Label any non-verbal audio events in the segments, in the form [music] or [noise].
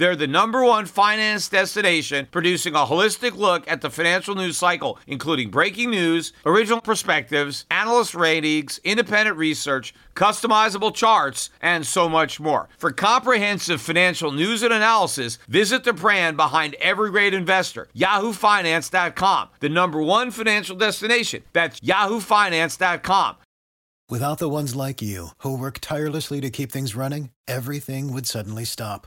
They're the number one finance destination, producing a holistic look at the financial news cycle, including breaking news, original perspectives, analyst ratings, independent research, customizable charts, and so much more. For comprehensive financial news and analysis, visit the brand behind every great investor, yahoofinance.com, the number one financial destination. That's yahoofinance.com. Without the ones like you, who work tirelessly to keep things running, everything would suddenly stop.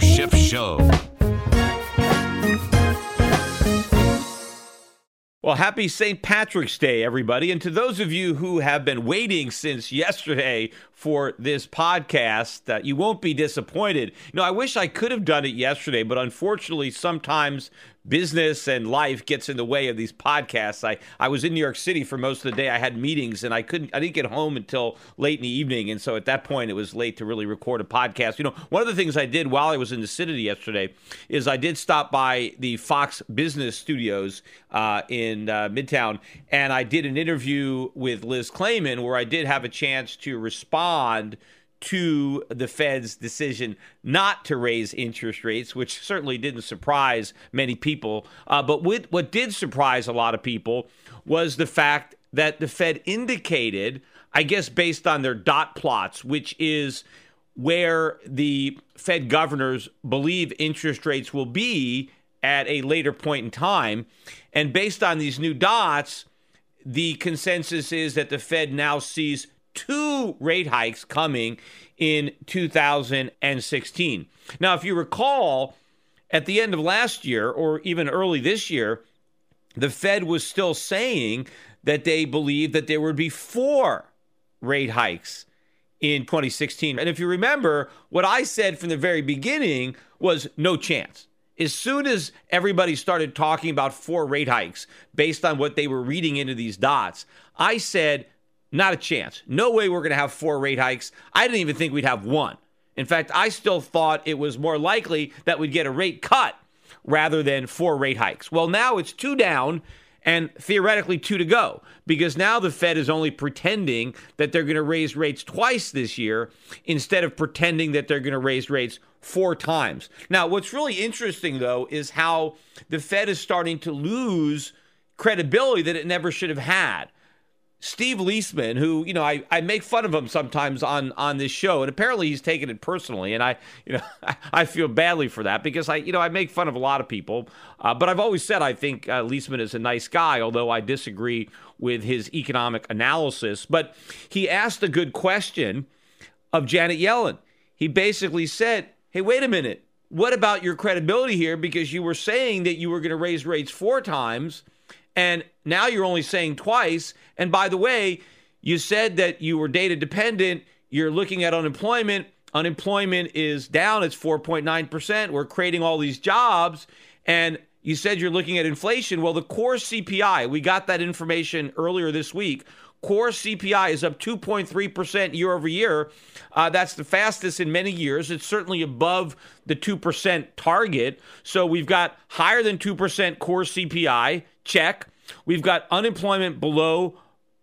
Well, happy St. Patrick's Day, everybody. And to those of you who have been waiting since yesterday for this podcast, uh, you won't be disappointed. You know, I wish I could have done it yesterday, but unfortunately, sometimes business and life gets in the way of these podcasts. I, I was in New York City for most of the day. I had meetings and I couldn't I didn't get home until late in the evening. And so at that point it was late to really record a podcast. You know, one of the things I did while I was in the city yesterday is I did stop by the Fox Business Studios uh, in uh, Midtown and I did an interview with Liz Claman where I did have a chance to respond to the Fed's decision not to raise interest rates, which certainly didn't surprise many people. Uh, but with, what did surprise a lot of people was the fact that the Fed indicated, I guess based on their dot plots, which is where the Fed governors believe interest rates will be at a later point in time. And based on these new dots, the consensus is that the Fed now sees two rate hikes coming in 2016. Now, if you recall, at the end of last year or even early this year, the Fed was still saying that they believed that there would be four rate hikes in 2016. And if you remember, what I said from the very beginning was no chance. As soon as everybody started talking about four rate hikes based on what they were reading into these dots, I said not a chance. No way we're going to have four rate hikes. I didn't even think we'd have one. In fact, I still thought it was more likely that we'd get a rate cut rather than four rate hikes. Well, now it's two down and theoretically two to go because now the Fed is only pretending that they're going to raise rates twice this year instead of pretending that they're going to raise rates four times. Now, what's really interesting though is how the Fed is starting to lose credibility that it never should have had. Steve Liesman, who you know I, I make fun of him sometimes on on this show, and apparently he's taken it personally, and I [laughs] you know [laughs] I, feel badly for that because I you know I make fun of a lot of people, uh, but I've always said I think uh, Liesman is a nice guy, although I disagree with his economic analysis. But he asked a good question of Janet Yellen. He basically said, "Hey, wait a minute, what about your credibility here? Because you were saying that you were going to raise rates four times." And now you're only saying twice. And by the way, you said that you were data dependent. You're looking at unemployment. Unemployment is down. It's 4.9%. We're creating all these jobs. And you said you're looking at inflation. Well, the core CPI, we got that information earlier this week. Core CPI is up 2.3% year over year. Uh, that's the fastest in many years. It's certainly above the 2% target. So we've got higher than 2% core CPI. Check. We've got unemployment below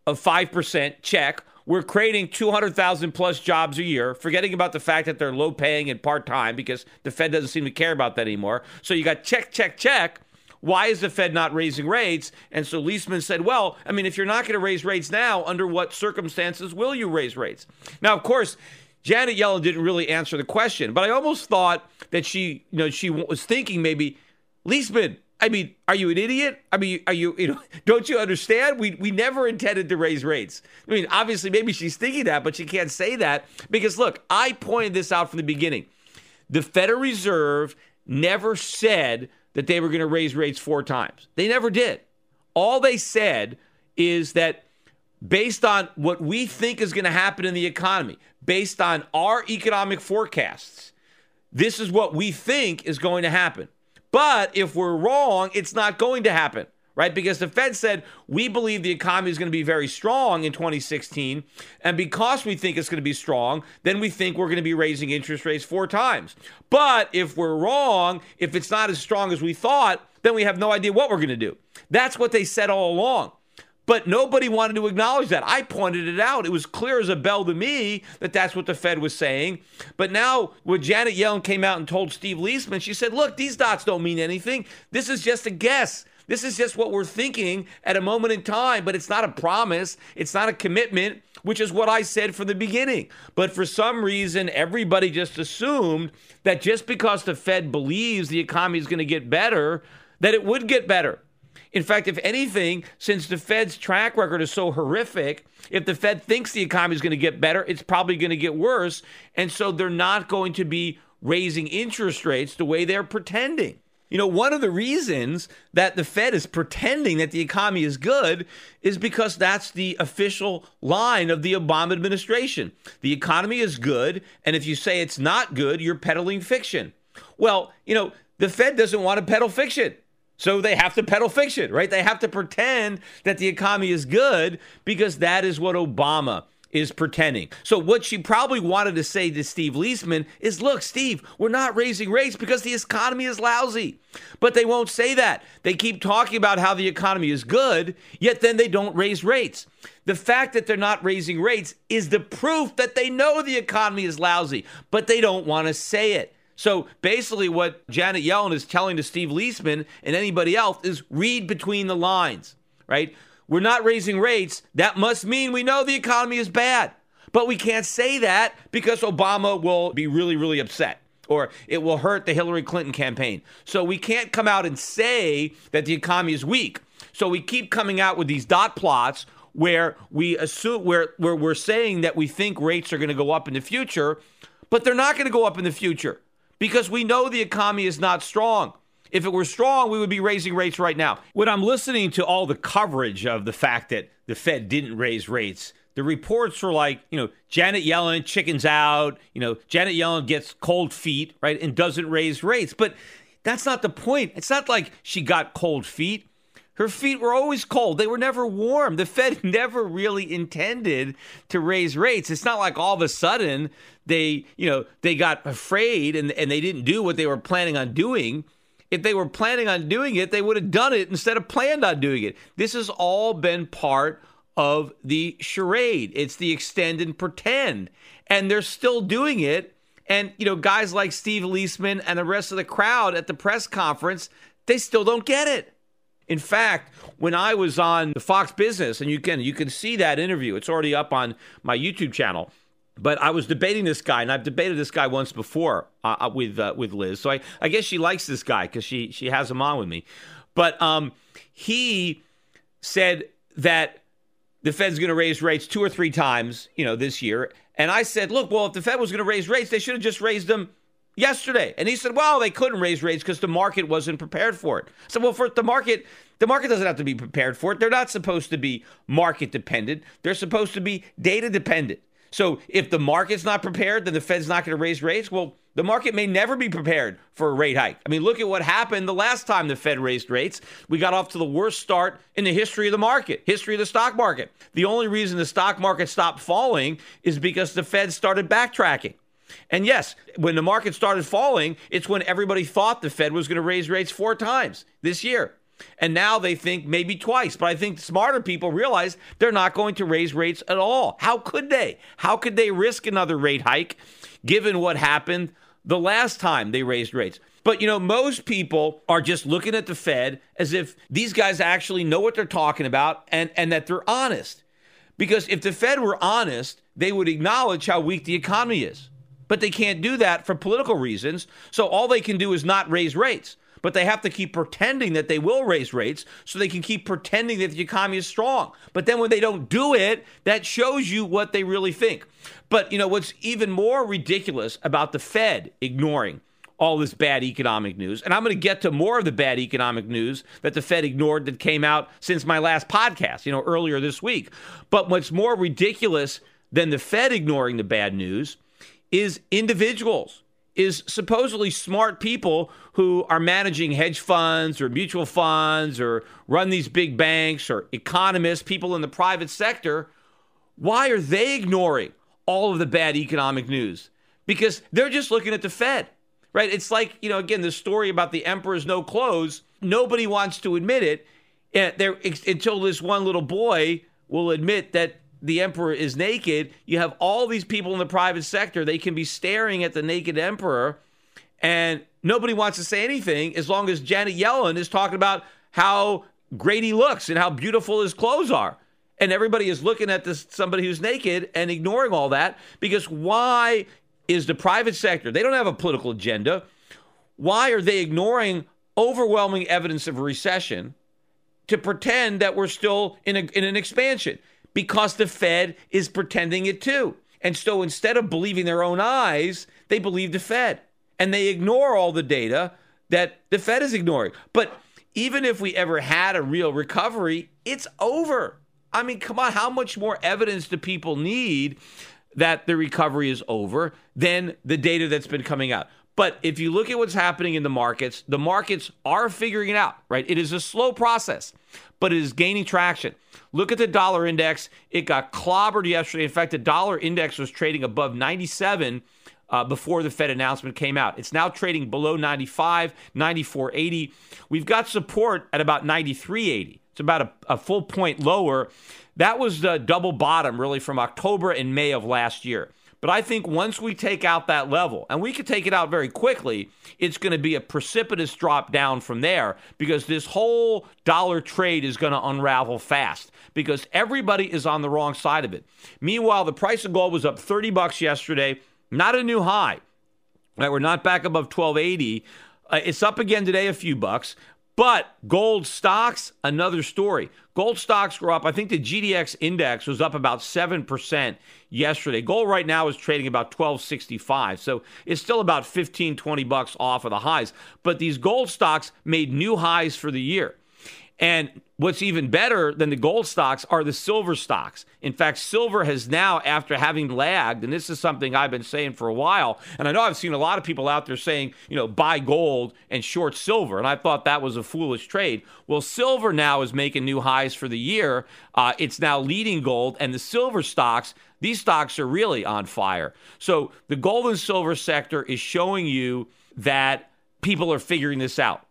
of 5%. Check. We're creating 200,000 plus jobs a year, forgetting about the fact that they're low paying and part time because the Fed doesn't seem to care about that anymore. So you got check, check, check. why is the Fed not raising rates? And so Liesman said, well, I mean, if you're not going to raise rates now, under what circumstances will you raise rates? Now, of course, Janet Yellen didn't really answer the question, but I almost thought that she, you know, she was thinking maybe, Liesman, I mean, are you an idiot? I mean, are you, you know, [laughs] don't you understand? We we never intended to raise rates. I mean, obviously, maybe she's thinking that, but she can't say that because look, I pointed this out from the beginning. The Federal Reserve never said that they were going to raise rates four times. They never did. All they said is that based on what we think is going to happen in the economy, based on our economic forecasts, this is what we think is going to happen. But if we're wrong, it's not going to happen, right? Because the Fed said we believe the economy is going to be very strong in 2016. And because we think it's going to be strong, then we think we're going to be raising interest rates four times. But if we're wrong, if it's not as strong as we thought, then we have no idea what we're going to do. That's what they said all along. But nobody wanted to acknowledge that. I pointed it out. It was clear as a bell to me that that's what the Fed was saying. But now, when Janet Yellen came out and told Steve Liesman, she said, look, these dots don't mean anything. This is just a guess. This is just what we're thinking at a moment in time, but it's not a promise. It's not a commitment, which is what I said from the beginning. But for some reason, everybody just assumed that just because the Fed believes the economy is going to get better, that it would get better. In fact, if anything, since the Fed's track record is so horrific, if the Fed thinks the economy is going to get better, it's probably going to get worse. And so they're not going to be raising interest rates the way they're pretending. You know, one of the reasons that the Fed is pretending that the economy is good is because that's the official line of the Obama administration. The economy is good, and if you say it's not good, you're peddling fiction. Well, you know, the Fed doesn't want to peddle fiction. So they have to peddle fiction, right? They have to pretend that the economy is good because that is what Obama is pretending. So what she probably wanted to say to Steve Liesman is, look, Steve, we're not raising rates because the economy is lousy. But they won't say that. They keep talking about how the economy is good, yet then they don't raise rates. The fact that they're not raising rates is the proof that they know the economy is lousy, but they don't want to say it. So basically, what Janet Yellen is telling to Steve Liesman and anybody else is read between the lines, right? We're not raising rates. That must mean we know the economy is bad. But we can't say that because Obama will be really, really upset or it will hurt the Hillary Clinton campaign. So we can't come out and say that the economy is weak. So we keep coming out with these dot plots where we assume where, where we're saying that we think rates are going to go up in the future, but they're not going to go up in the future because we know the economy is not strong. If it were strong, we would be raising rates right now. When I'm listening to all the coverage of the fact that the Fed didn't raise rates, the reports were like, you know, Janet Yellen chickens out, you know, Janet Yellen gets cold feet, right, and doesn't raise rates. But that's not the point. It's not like she got cold feet. Her feet were always cold. They were never warm. The Fed [laughs] never really intended to raise rates. It's not like all of a sudden they, you know, they got afraid and, and they didn't do what they were planning on doing. If they were planning on doing it, they would have done it instead of planned on doing it. This has all been part of the charade. It's the extend and pretend. And they're still doing it. And, you know, guys like Steve Liesman and the rest of the crowd at the press conference, they still don't get it. In fact, when I was on the Fox Business, and you can you can see that interview, it's already up on my YouTube channel. But I was debating this guy, and I've debated this guy once before uh, uh with uh, with Liz. So I, I guess she likes this guy because she she has him on with me. But um, he said that the Fed's going to raise rates two or three times, you know, this year. And I said, look, well, if the Fed was going to raise rates, they should have just raised them yesterday. And he said, well, they couldn't raise rates because the market wasn't prepared for it. So, well, for the market, the market doesn't have to be prepared for it. They're not supposed to be market dependent. They're supposed to be data dependent. So if the market's not prepared, then the Fed's not going to raise rates. Well, the market may never be prepared for a rate hike. I mean, look at what happened the last time the Fed raised rates. We got off to the worst start in the history of the market, history of the stock market. The only reason the stock market stopped falling is because the Fed started backtracking. And yes, when the market started falling, it's when everybody thought the Fed was going to raise rates four times this year. And now they think maybe twice. But I think smarter people realize they're not going to raise rates at all. How could they? How could they risk another rate hike given what happened the last time they raised rates? But you know, most people are just looking at the Fed as if these guys actually know what they're talking about and, and that they're honest. Because if the Fed were honest, they would acknowledge how weak the economy is. But they can't do that for political reasons. So all they can do is not raise rates. But they have to keep pretending that they will raise rates so they can keep pretending that the economy is strong. But then when they don't do it, that shows you what they really think. But you know what's even more ridiculous about the Fed ignoring all this bad economic news. And I'm going to get to more of the bad economic news that the Fed ignored that came out since my last podcast, you know, earlier this week. But what's more ridiculous than the Fed ignoring the bad news is individuals, is supposedly smart people who are managing hedge funds or mutual funds or run these big banks or economists, people in the private sector. Why are they ignoring all of the bad economic news? Because they're just looking at the Fed right? It's like, you know, again, the story about the emperor's no clothes. Nobody wants to admit it and until this one little boy will admit that the emperor is naked. You have all these people in the private sector. They can be staring at the naked emperor, and nobody wants to say anything as long as Janet Yellen is talking about how great he looks and how beautiful his clothes are. And everybody is looking at this somebody who's naked and ignoring all that because why is the private sector. They don't have a political agenda. Why are they ignoring overwhelming evidence of recession to pretend that we're still in, a, in an expansion? Because the Fed is pretending it too. And so instead of believing their own eyes, they believe the Fed. And they ignore all the data that the Fed is ignoring. But even if we ever had a real recovery, it's over. I mean, come on, how much more evidence do people need that the recovery is over than the data that's been coming out. But if you look at what's happening in the markets, the markets are figuring it out, right? It is a slow process, but it is gaining traction. Look at the dollar index. It got clobbered yesterday. In fact, the dollar index was trading above 97 uh, before the Fed announcement came out. It's now trading below 95, 94.80. We've got support at about 93.80. It's about a, a full point lower. That was the double bottom, really, from October and May of last year. But I think once we take out that level, and we could take it out very quickly, it's going to be a precipitous drop down from there because this whole dollar trade is going to unravel fast because everybody is on the wrong side of it. Meanwhile, the price of gold was up 30 bucks yesterday, not a new high. Right, we're not back above 1280. Uh, it's up again today, a few bucks. But gold stocks, another story. Gold stocks were up. I think the GDX index was up about 7% yesterday. Gold right now is trading about 1265. So it's still about 15, 20 bucks off of the highs. But these gold stocks made new highs for the year. And what's even better than the gold stocks are the silver stocks. In fact, silver has now, after having lagged, and this is something I've been saying for a while, and I know I've seen a lot of people out there saying, you know, buy gold and short silver, and I thought that was a foolish trade. Well, silver now is making new highs for the year. Uh, it's now leading gold, and the silver stocks, these stocks are really on fire. So the gold and silver sector is showing you that people are figuring this out.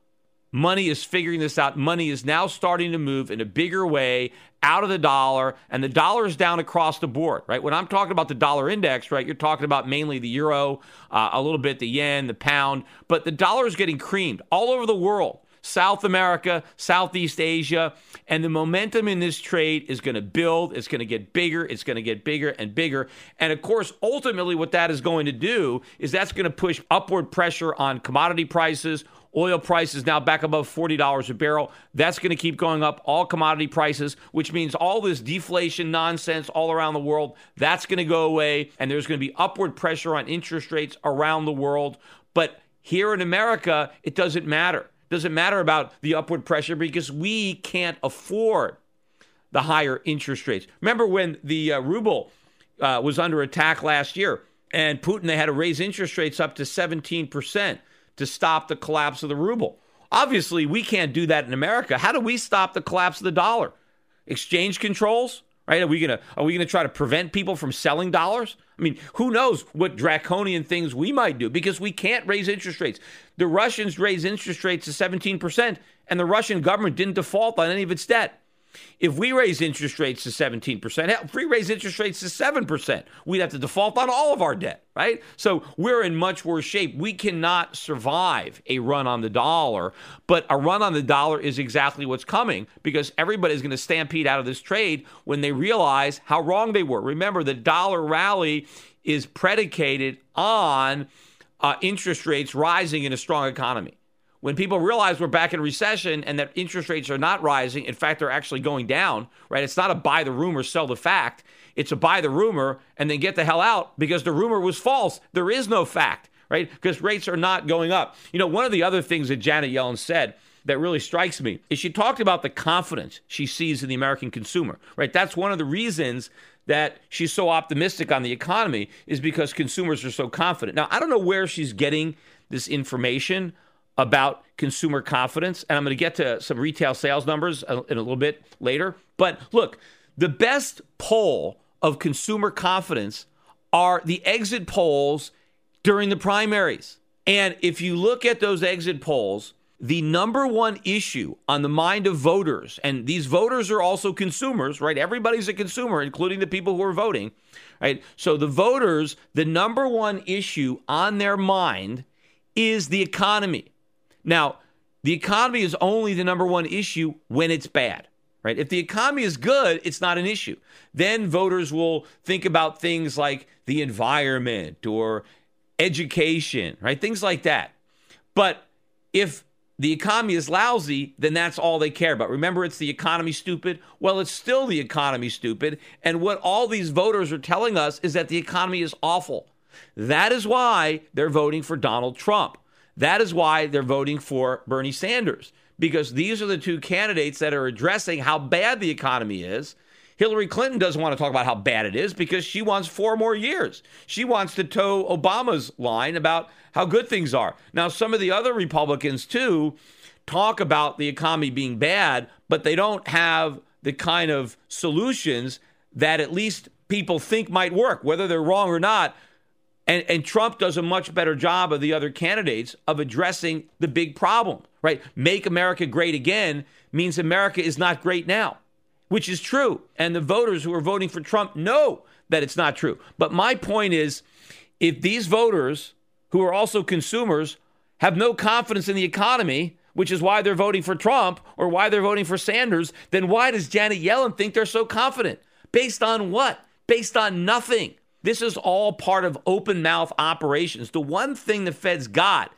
Money is figuring this out. Money is now starting to move in a bigger way out of the dollar, and the dollar is down across the board, right? When I'm talking about the dollar index, right, you're talking about mainly the euro, uh, a little bit the yen, the pound, but the dollar is getting creamed all over the world. South America, Southeast Asia, and the momentum in this trade is going to build. It's going to get bigger. It's going to get bigger and bigger. And of course, ultimately, what that is going to do is that's going to push upward pressure on commodity prices. Oil price is now back above $40 a barrel. That's going to keep going up all commodity prices, which means all this deflation nonsense all around the world, that's going to go away. And there's going to be upward pressure on interest rates around the world. But here in America, it doesn't matter. It Doesn't matter about the upward pressure because we can't afford the higher interest rates. Remember when the uh, ruble uh, was under attack last year and Putin, they had to raise interest rates up to 17% to stop the collapse of the ruble. Obviously, we can't do that in America. How do we stop the collapse of the dollar? Exchange controls, right? Are we gonna are we gonna try to prevent people from selling dollars? I mean, who knows what draconian things we might do because we can't raise interest rates. The Russians raised interest rates to 17%, and the Russian government didn't default on any of its debt. If we raise interest rates to 17%, if we raise interest rates to 7%, we'd have to default on all of our debt, right? So we're in much worse shape. We cannot survive a run on the dollar, but a run on the dollar is exactly what's coming because everybody's going to stampede out of this trade when they realize how wrong they were. Remember, the dollar rally is predicated on uh, interest rates rising in a strong economy when people realize we're back in recession and that interest rates are not rising, in fact, they're actually going down, right? It's not a buy the rumor, sell the fact. It's a buy the rumor and then get the hell out because the rumor was false. There is no fact, right? Because rates are not going up. You know, one of the other things that Janet Yellen said that really strikes me is she talked about the confidence she sees in the American consumer, right? That's one of the reasons that she's so optimistic on the economy is because consumers are so confident. Now, I don't know where she's getting this information about consumer confidence. And I'm going to get to some retail sales numbers uh, in a little bit later. But look, the best poll of consumer confidence are the exit polls during the primaries. And if you look at those exit polls, the number one issue on the mind of voters, and these voters are also consumers, right? Everybody's a consumer, including the people who are voting, right? So the voters, the number one issue on their mind is the economy. Now, the economy is only the number one issue when it's bad, right? If the economy is good, it's not an issue. Then voters will think about things like the environment or education, right? Things like that. But if the economy is lousy, then that's all they care about. Remember, it's the economy stupid? Well, it's still the economy stupid. And what all these voters are telling us is that the economy is awful. That is why they're voting for Donald Trump. That is why they're voting for Bernie Sanders, because these are the two candidates that are addressing how bad the economy is. Hillary Clinton doesn't want to talk about how bad it is because she wants four more years. She wants to toe Obama's line about how good things are. Now, some of the other Republicans, too, talk about the economy being bad, but they don't have the kind of solutions that at least people think might work. Whether they're wrong or not, and, and Trump does a much better job of the other candidates of addressing the big problem, right? Make America great again means America is not great now, which is true. And the voters who are voting for Trump know that it's not true. But my point is if these voters, who are also consumers, have no confidence in the economy, which is why they're voting for Trump or why they're voting for Sanders, then why does Janet Yellen think they're so confident? Based on what? Based on nothing. This is all part of open mouth operations. The one thing the Fed's got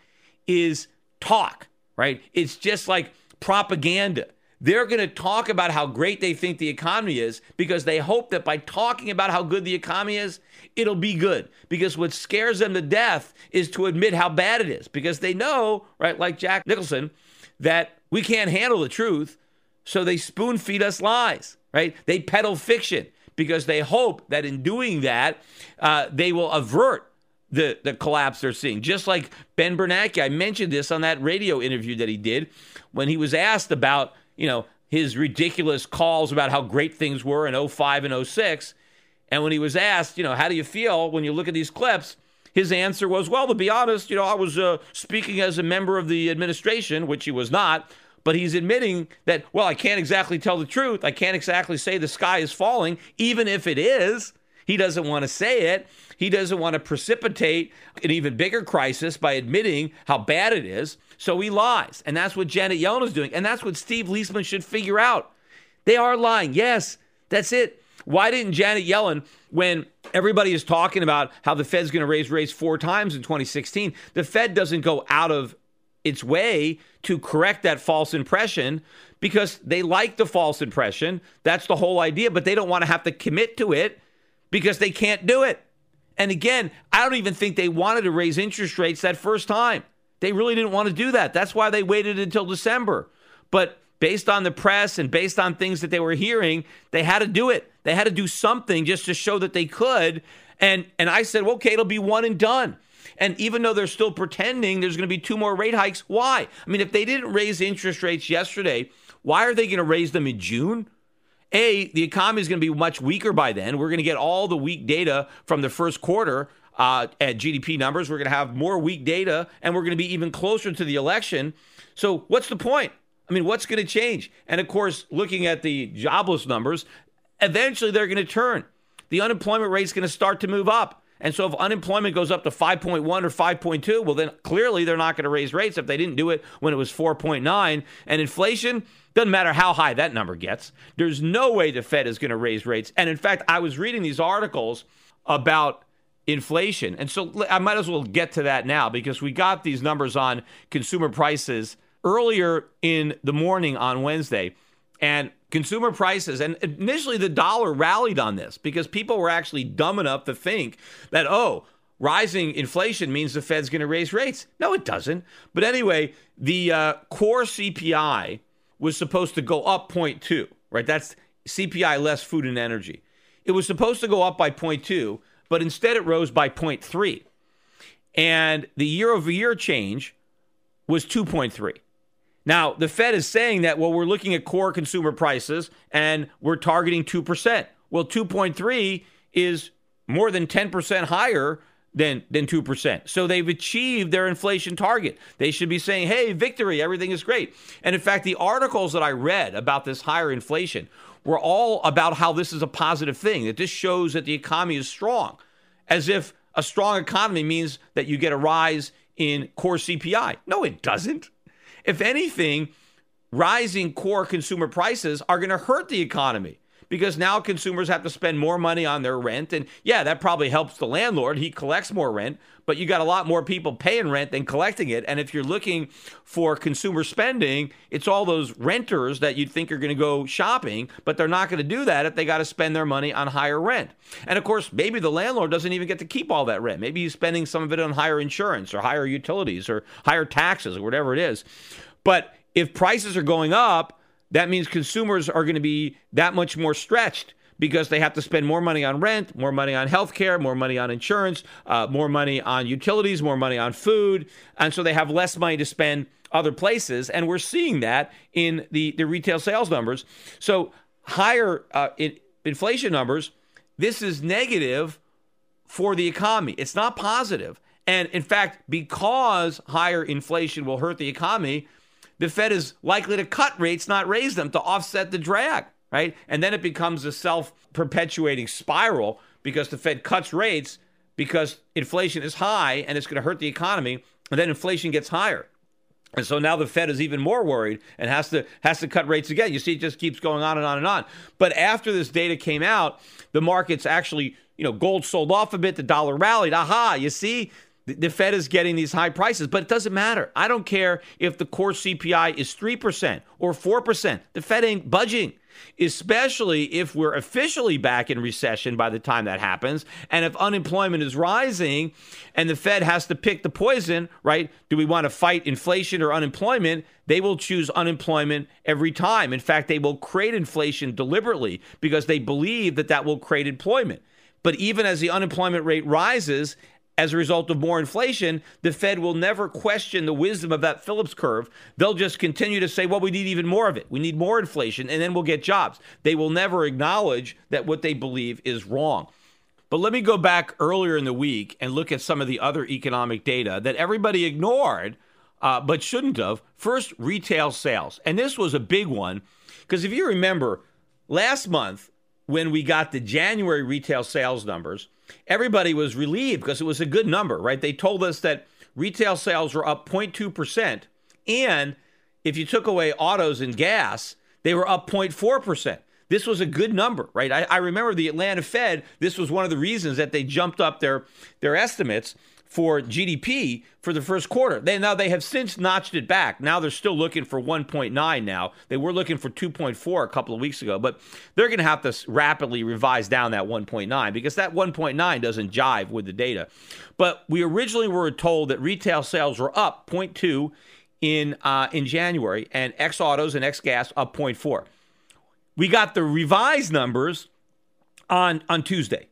is talk, right? It's just like propaganda. They're going to talk about how great they think the economy is because they hope that by talking about how good the economy is, it'll be good. Because what scares them to death is to admit how bad it is because they know, right, like Jack Nicholson, that we can't handle the truth. So they spoon feed us lies, right? They peddle fiction because they hope that in doing that, uh, they will avert the, the collapse they're seeing. Just like Ben Bernanke, I mentioned this on that radio interview that he did when he was asked about, you know, his ridiculous calls about how great things were in 05 and 06. And when he was asked, you know, how do you feel when you look at these clips? His answer was, well, to be honest, you know, I was uh, speaking as a member of the administration, which he was not, but he's admitting that, well, I can't exactly tell the truth. I can't exactly say the sky is falling, even if it is. He doesn't want to say it. He doesn't want to precipitate an even bigger crisis by admitting how bad it is. So he lies. And that's what Janet Yellen is doing. And that's what Steve Liesman should figure out. They are lying. Yes, that's it. Why didn't Janet Yellen, when everybody is talking about how the Fed's going to raise rates four times in 2016, the Fed doesn't go out of its way to correct that false impression because they like the false impression. That's the whole idea, but they don't want to have to commit to it because they can't do it. And again, I don't even think they wanted to raise interest rates that first time. They really didn't want to do that. That's why they waited until December. But based on the press and based on things that they were hearing, they had to do it. They had to do something just to show that they could. And and I said, well, okay, it'll be one and done. And even though they're still pretending there's going to be two more rate hikes, why? I mean, if they didn't raise interest rates yesterday, why are they going to raise them in June? A, the economy is going to be much weaker by then. We're going to get all the weak data from the first quarter uh, at GDP numbers. We're going to have more weak data, and we're going to be even closer to the election. So, what's the point I mean, what's going to change? And of course, looking at the jobless numbers, eventually they're going to turn. The unemployment rate is going to start to move up. And so if unemployment goes up to 5.1 or 5.2, well, then clearly they're not going to raise rates if they didn't do it when it was 4.9. And inflation, doesn't matter how high that number gets, there's no way the Fed is going to raise rates. And in fact, I was reading these articles about inflation. And so I might as well get to that now because we got these numbers on consumer prices earlier in the morning on Wednesday. And consumer prices, and initially the dollar rallied on this because people were actually dumb enough to think that, oh, rising inflation means the Fed's going to raise rates. No, it doesn't. But anyway, the uh, core CPI was supposed to go up 0.2, right? That's CPI less food and energy. It was supposed to go up by 0.2, but instead it rose by 0.3. And the year over year change was 2.3. Now, the Fed is saying that, well, we're looking at core consumer prices and we're targeting 2%. Well, 2.3 is more than 10% higher than, than 2%. So they've achieved their inflation target. They should be saying, hey, victory, everything is great. And in fact, the articles that I read about this higher inflation were all about how this is a positive thing, that this shows that the economy is strong, as if a strong economy means that you get a rise in core CPI. No, it doesn't. If anything, rising core consumer prices are going to hurt the economy because now consumers have to spend more money on their rent. And yeah, that probably helps the landlord. He collects more rent, but you got a lot more people paying rent than collecting it. And if you're looking for consumer spending, it's all those renters that you'd think are going to go shopping, but they're not going to do that if they got to spend their money on higher rent. And of course, maybe the landlord doesn't even get to keep all that rent. Maybe he's spending some of it on higher insurance or higher utilities or higher taxes or whatever it is. But if prices are going up, that means consumers are going to be that much more stretched because they have to spend more money on rent, more money on healthcare, more money on insurance, uh, more money on utilities, more money on food. And so they have less money to spend other places. And we're seeing that in the, the retail sales numbers. So higher uh, in, inflation numbers, this is negative for the economy. It's not positive. And in fact, because higher inflation will hurt the economy, the Fed is likely to cut rates, not raise them to offset the drag, right? And then it becomes a self perpetuating spiral because the Fed cuts rates because inflation is high and it's going to hurt the economy. And then inflation gets higher. And so now the Fed is even more worried and has to has to cut rates again. You see, it just keeps going on and on and on. But after this data came out, the markets actually, you know, gold sold off a bit, the dollar rallied. Aha, you see, the Fed is getting these high prices, but it doesn't matter. I don't care if the core CPI is 3% or 4%. The Fed ain't budging, especially if we're officially back in recession by the time that happens. And if unemployment is rising and the Fed has to pick the poison, right? Do we want to fight inflation or unemployment? They will choose unemployment every time. In fact, they will create inflation deliberately because they believe that that will create employment. But even as the unemployment rate rises, as a result of more inflation, the Fed will never question the wisdom of that Phillips curve. They'll just continue to say, well, we need even more of it. We need more inflation, and then we'll get jobs. They will never acknowledge that what they believe is wrong. But let me go back earlier in the week and look at some of the other economic data that everybody ignored, uh, but shouldn't have. First, retail sales. And this was a big one because if you remember, last month when we got the January retail sales numbers, everybody was relieved because it was a good number, right? They told us that retail sales were up 0.2%. And if you took away autos and gas, they were up 0.4%. This was a good number, right? I, I, remember the Atlanta Fed, this was one of the reasons that they jumped up their, their estimates for GDP for the first quarter. They now they have since notched it back. Now they're still looking for 1.9 now. They were looking for 2.4 a couple of weeks ago, but they're going to have to rapidly revise down that 1.9 because that 1.9 doesn't jive with the data. But we originally were told that retail sales were up 0.2 in uh, in January and X autos and X gas up 0.4. We got the revised numbers on on Tuesday.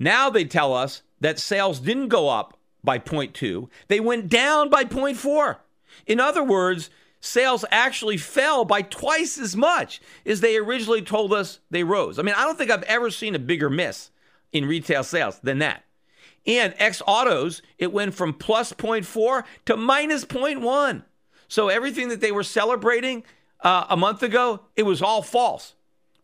Now they tell us that sales didn't go up by 0.2, they went down by 0.4. In other words, sales actually fell by twice as much as they originally told us they rose. I mean, I don't think I've ever seen a bigger miss in retail sales than that. And X autos, it went from plus 0.4 to minus 0.1. So everything that they were celebrating uh, a month ago, it was all false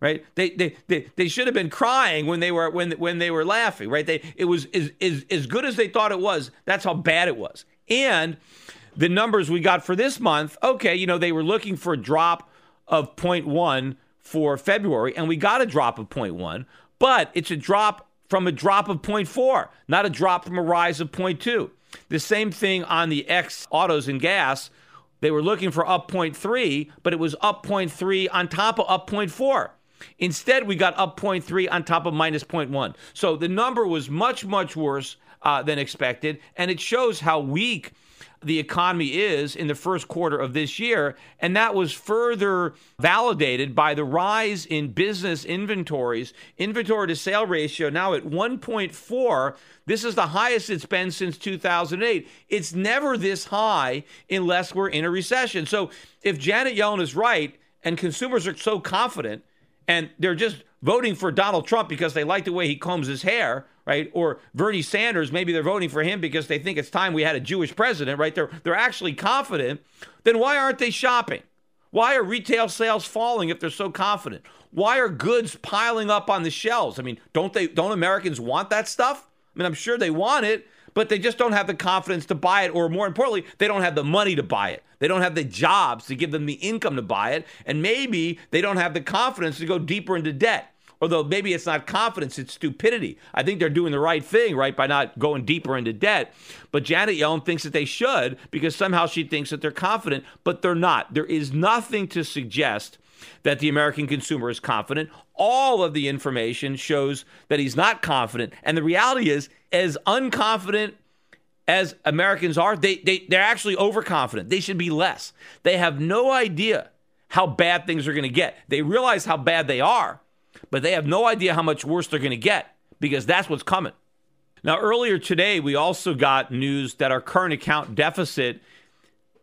right? They, they they they should have been crying when they were when when they were laughing, right? They it was as as, as good as they thought it was. That's how bad it was. And the numbers we got for this month, okay, you know, they were looking for a drop of 0.1 for February, and we got a drop of 0.1, but it's a drop from a drop of 0.4, not a drop from a rise of 0.2. The same thing on the X autos and gas. They were looking for up 0.3, but it was up 0.3 on top of up 0.4. Instead, we got up 0.3 on top of minus 0.1. So the number was much, much worse uh, than expected, and it shows how weak the economy is in the first quarter of this year. And that was further validated by the rise in business inventories. Inventory to sale ratio now at 1.4. This is the highest it's been since 2008. It's never this high unless we're in a recession. So if Janet Yellen is right and consumers are so confident and they're just voting for Donald Trump because they like the way he combs his hair, right? Or Bernie Sanders, maybe they're voting for him because they think it's time we had a Jewish president, right? They're they're actually confident. Then why aren't they shopping? Why are retail sales falling if they're so confident? Why are goods piling up on the shelves? I mean, don't they don't Americans want that stuff? I mean, I'm sure they want it, but they just don't have the confidence to buy it, or more importantly, they don't have the money to buy it. They don't have the jobs to give them the income to buy it, and maybe they don't have the confidence to go deeper into debt. Although maybe it's not confidence, it's stupidity. I think they're doing the right thing, right, by not going deeper into debt. But Janet Yellen thinks that they should because somehow she thinks that they're confident, but they're not. There is nothing to suggest that the American consumer is confident. All of the information shows that he's not confident. And the reality is, as unconfident as Americans are, they, they, they're actually overconfident. They should be less. They have no idea how bad things are going to get. They realize how bad they are, but they have no idea how much worse they're going to get because that's what's coming. Now, earlier today, we also got news that our current account deficit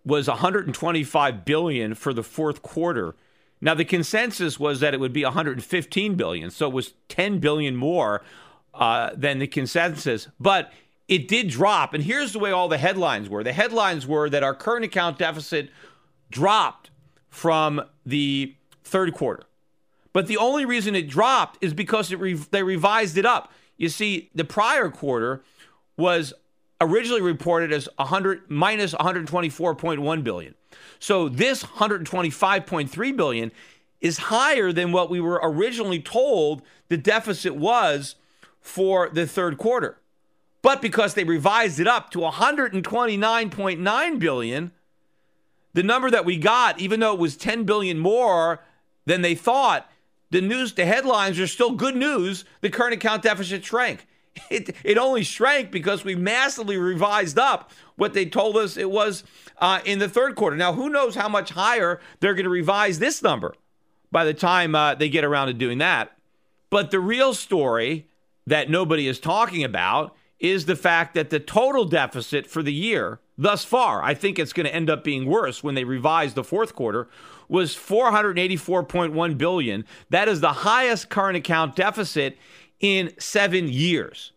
was 125 billion for the fourth quarter. Now, the consensus was that it would be 115 billion, so it was 10 billion more uh, than the consensus. But it did drop. And here's the way all the headlines were the headlines were that our current account deficit dropped from the third quarter. But the only reason it dropped is because re- they revised it up. You see, the prior quarter was originally reported as 100 minus 124.1 billion. So this 125.3 billion is higher than what we were originally told the deficit was for the third quarter. But because they revised it up to 129.9 billion, the number that we got, even though it was 10 billion more than they thought, the news, the headlines are still good news. The current account deficit shrank. It, it only shrank because we massively revised up what they told us it was uh, in the third quarter. Now, who knows how much higher they're going to revise this number by the time uh, they get around to doing that. But the real story that nobody is talking about is the fact that the total deficit for the year thus far, I think it's going to end up being worse when they revise the fourth quarter, was 484.1 billion. That is the highest current account deficit in 7 years.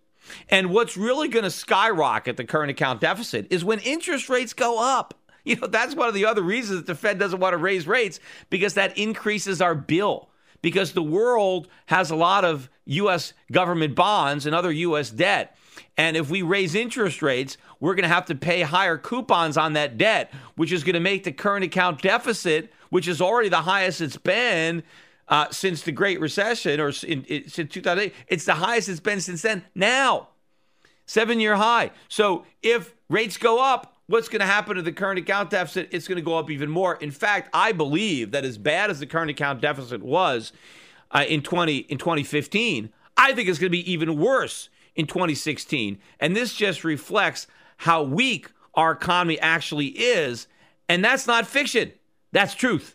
And what's really going to skyrocket the current account deficit is when interest rates go up. [laughs] You know, that's one of the other reasons that the Fed doesn't want to raise rates because that increases our bill because the world has a lot of U.S. government bonds and other U.S. debt. And if we raise interest rates, we're going to have to pay higher coupons on that debt, which is going to make the current account deficit, which is already the highest it's been uh, since the Great Recession or in, in, since 2008, it's the highest it's been since then. Now, seven year high. So if rates go up, what's going to happen to the current account deficit? It's going to go up even more. In fact, I believe that as bad as the current account deficit was uh, in 20 in 2015, I think it's going to be even worse in 2016. And this just reflects how weak our economy actually is. And that's not fiction, that's truth.